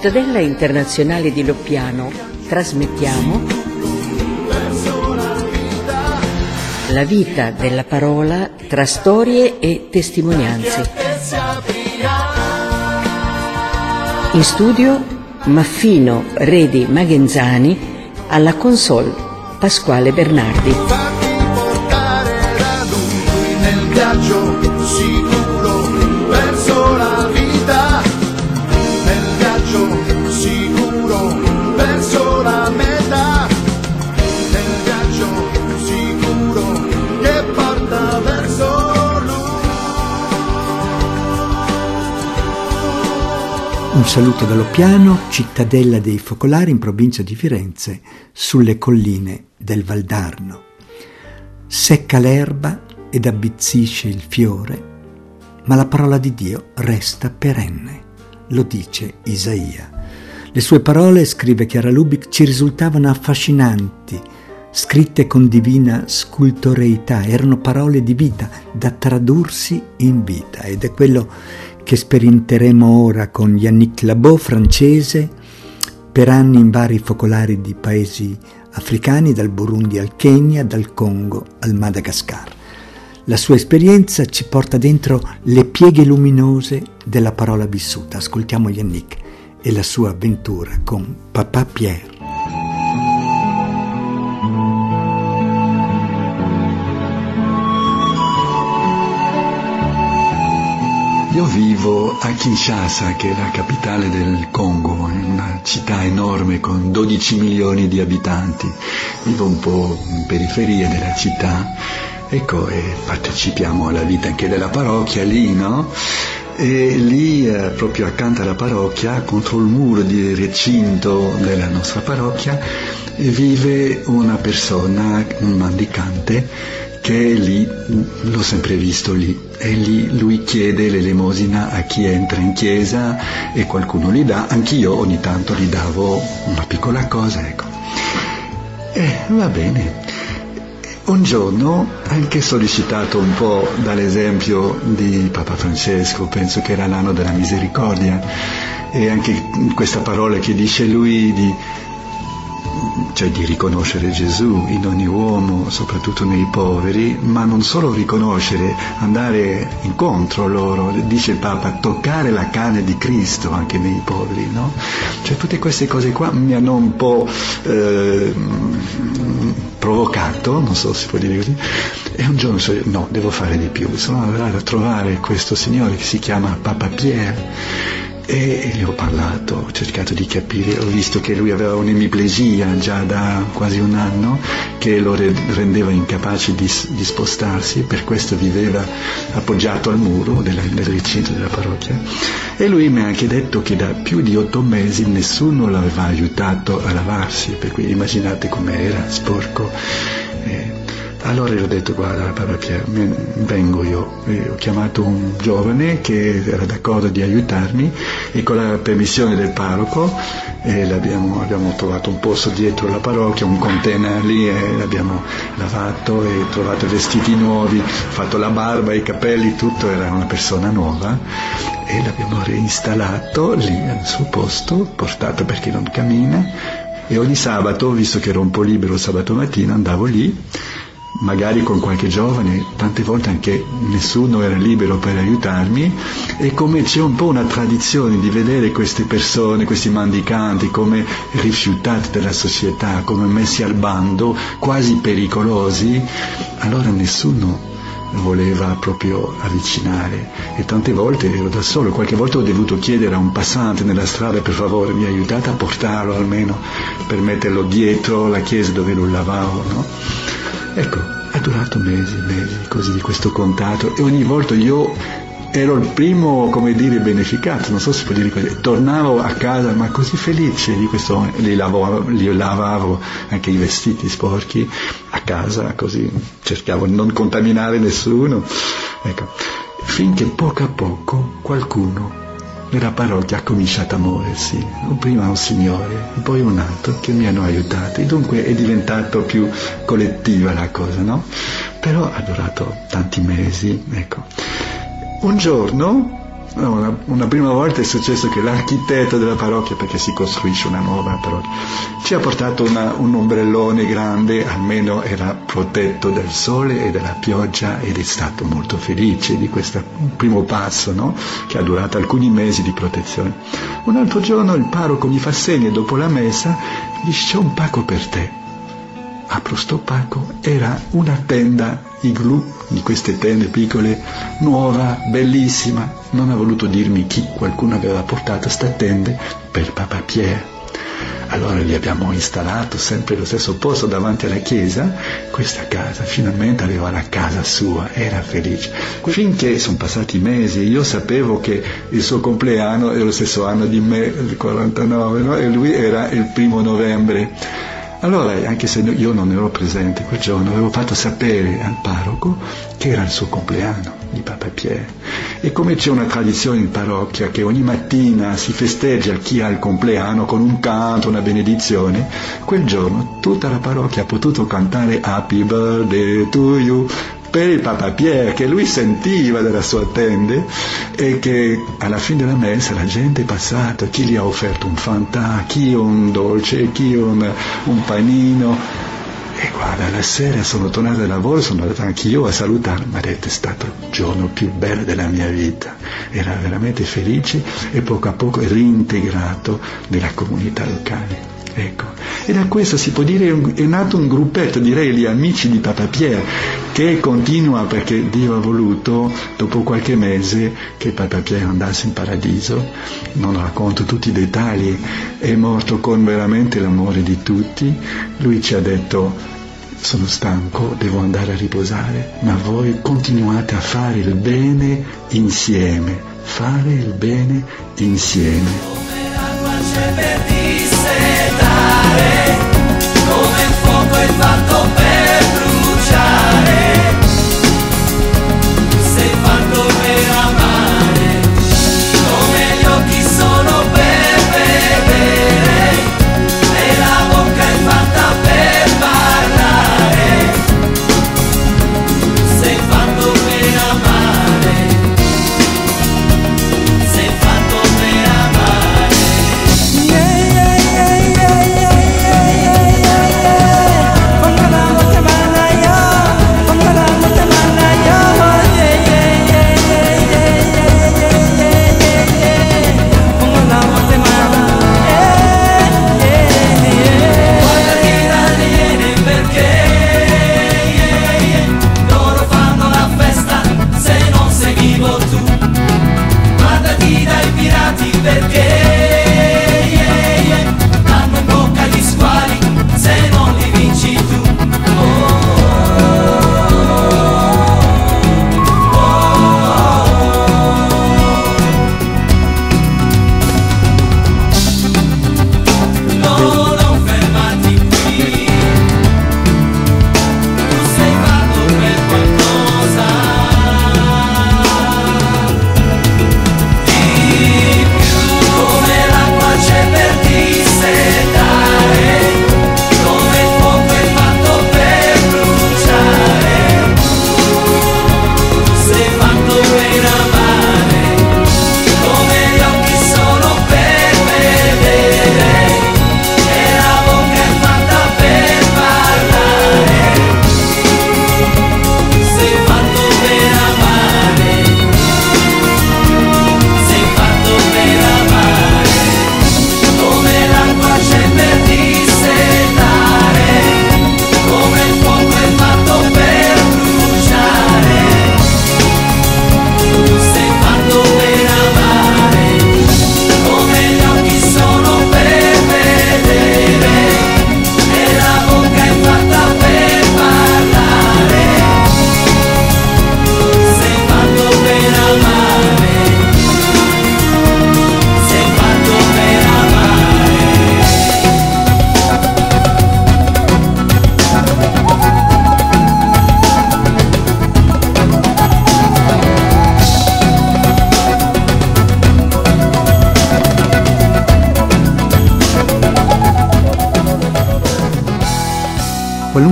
Cittadella Internazionale di Loppiano trasmettiamo la vita della parola tra storie e testimonianze. In studio Maffino Redi Magenzani alla console Pasquale Bernardi. Un saluto dallo piano, cittadella dei focolari in provincia di Firenze, sulle colline del Valdarno. Secca l'erba ed abbizzisce il fiore, ma la parola di Dio resta perenne, lo dice Isaia. Le sue parole, scrive Chiara Lubic, ci risultavano affascinanti, scritte con divina scultoreità, erano parole di vita da tradursi in vita ed è quello che sperimenteremo ora con Yannick Labo, francese, per anni in vari focolari di paesi africani, dal Burundi al Kenya, dal Congo al Madagascar. La sua esperienza ci porta dentro le pieghe luminose della parola vissuta. Ascoltiamo Yannick e la sua avventura con Papa Pierre. Vivo a Kinshasa, che è la capitale del Congo, una città enorme con 12 milioni di abitanti. Vivo un po' in periferia della città, ecco, e partecipiamo alla vita anche della parrocchia lì, no? E lì, eh, proprio accanto alla parrocchia, contro il muro di recinto della nostra parrocchia, vive una persona, un mendicante, che è lì, l'ho sempre visto lì, e lì lui chiede l'elemosina a chi entra in chiesa e qualcuno gli dà, anch'io ogni tanto gli davo una piccola cosa, ecco. E va bene. Un giorno, anche sollecitato un po' dall'esempio di Papa Francesco, penso che era l'anno della misericordia, e anche questa parola che dice lui di cioè di riconoscere Gesù in ogni uomo, soprattutto nei poveri, ma non solo riconoscere, andare incontro a loro, dice il Papa, toccare la carne di Cristo anche nei poveri, no? Cioè tutte queste cose qua mi hanno un po' eh, provocato, non so se si può dire così, e un giorno so, no, devo fare di più, sono andato a trovare questo signore che si chiama Papa Pierre e gli ho parlato, ho cercato di capire, ho visto che lui aveva un'emiplesia già da quasi un anno che lo rendeva incapace di, di spostarsi, per questo viveva appoggiato al muro della, del recinto della parrocchia e lui mi ha anche detto che da più di otto mesi nessuno l'aveva aiutato a lavarsi, per cui immaginate com'era, sporco. Allora gli ho detto guarda Papa Pier, vengo io, e ho chiamato un giovane che era d'accordo di aiutarmi e con la permissione del parroco eh, abbiamo, abbiamo trovato un posto dietro la parrocchia, un container lì e l'abbiamo lavato e trovato vestiti nuovi, fatto la barba, i capelli, tutto, era una persona nuova. E l'abbiamo reinstallato lì al suo posto, portato perché non cammina. E ogni sabato, visto che ero un po' libero sabato mattina, andavo lì magari con qualche giovane, tante volte anche nessuno era libero per aiutarmi e come c'è un po' una tradizione di vedere queste persone, questi mandicanti come rifiutati dalla società, come messi al bando, quasi pericolosi, allora nessuno voleva proprio avvicinare e tante volte ero da solo, qualche volta ho dovuto chiedere a un passante nella strada per favore mi aiutate a portarlo almeno per metterlo dietro la chiesa dove lo lavavo, no? Ecco, è durato mesi, mesi così di questo contatto. E ogni volta io ero il primo, come dire, beneficato, non so se può dire così, tornavo a casa ma così felice di questo, li lavavo, li lavavo anche i vestiti sporchi a casa, così cercavo di non contaminare nessuno, ecco, finché poco a poco qualcuno nella parrocchia ha cominciato a muoversi, prima un signore, poi un altro che mi hanno aiutato dunque è diventato più collettiva la cosa, no? Però ha durato tanti mesi, ecco. Un giorno No, una, una, prima volta è successo che l'architetto della parrocchia, perché si costruisce una nuova parrocchia, ci ha portato una, un ombrellone grande, almeno era protetto dal sole e dalla pioggia ed è stato molto felice di questo primo passo, no? che ha durato alcuni mesi di protezione. Un altro giorno il parroco mi fa segno dopo la messa, dice c'è un pacco per te. Apro sto pacco, era una tenda igloo di queste tende piccole, nuova, bellissima. Non ha voluto dirmi chi, qualcuno aveva portato sta tende per Papa Pierre. Allora li abbiamo installato sempre allo stesso posto davanti alla chiesa, questa casa, finalmente aveva la casa sua, era felice. Finché sono passati mesi, io sapevo che il suo compleanno è lo stesso anno di me, il 49, no? e lui era il primo novembre. Allora, anche se io non ero presente quel giorno, avevo fatto sapere al parroco che era il suo compleanno di Papa Pierre. E come c'è una tradizione in parrocchia che ogni mattina si festeggia chi ha il compleanno con un canto, una benedizione, quel giorno tutta la parrocchia ha potuto cantare Happy Birthday to You per il Papa Pierre che lui sentiva dalla sua tende e che alla fine della messa la gente è passata, chi gli ha offerto un fantà, chi un dolce, chi un, un panino. E guarda, la sera sono tornato dal lavoro, sono andato anch'io a salutare, mi ha detto è stato il giorno più bello della mia vita, era veramente felice e poco a poco reintegrato nella comunità locale. Ecco. E da questo si può dire è nato un gruppetto, direi gli amici di Papa Pierre, che continua perché Dio ha voluto, dopo qualche mese, che Papa Pierre andasse in paradiso. Non racconto tutti i dettagli, è morto con veramente l'amore di tutti. Lui ci ha detto sono stanco, devo andare a riposare, ma voi continuate a fare il bene insieme, fare il bene insieme.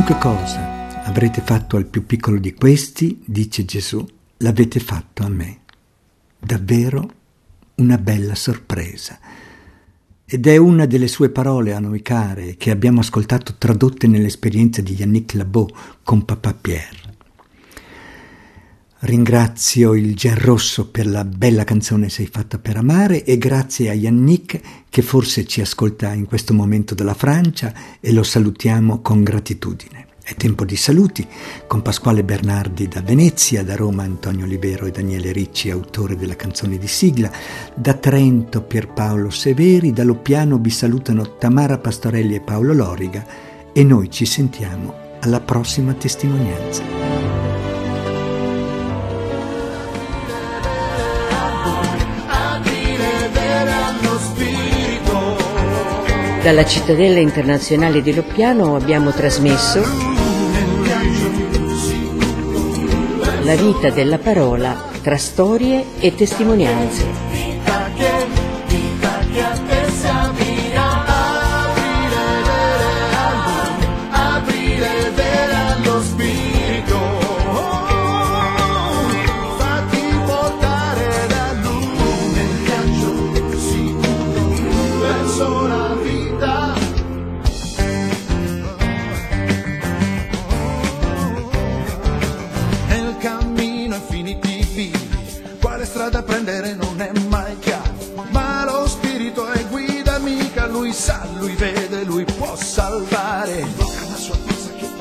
Qualunque cosa avrete fatto al più piccolo di questi, dice Gesù, l'avete fatto a me. davvero una bella sorpresa. Ed è una delle sue parole a noi care che abbiamo ascoltato tradotte nell'esperienza di Yannick Labot con Papa Pierre. Ringrazio il Gen Rosso per la bella canzone Sei fatta per amare e grazie a Yannick che forse ci ascolta in questo momento dalla Francia e lo salutiamo con gratitudine. È tempo di saluti con Pasquale Bernardi da Venezia, da Roma Antonio Libero e Daniele Ricci, autore della canzone di sigla, da Trento Pierpaolo Severi, da Loppiano vi salutano Tamara Pastorelli e Paolo Loriga e noi ci sentiamo alla prossima testimonianza. Dalla cittadella internazionale di Loppiano abbiamo trasmesso la vita della parola tra storie e testimonianze. Viaggio sicuro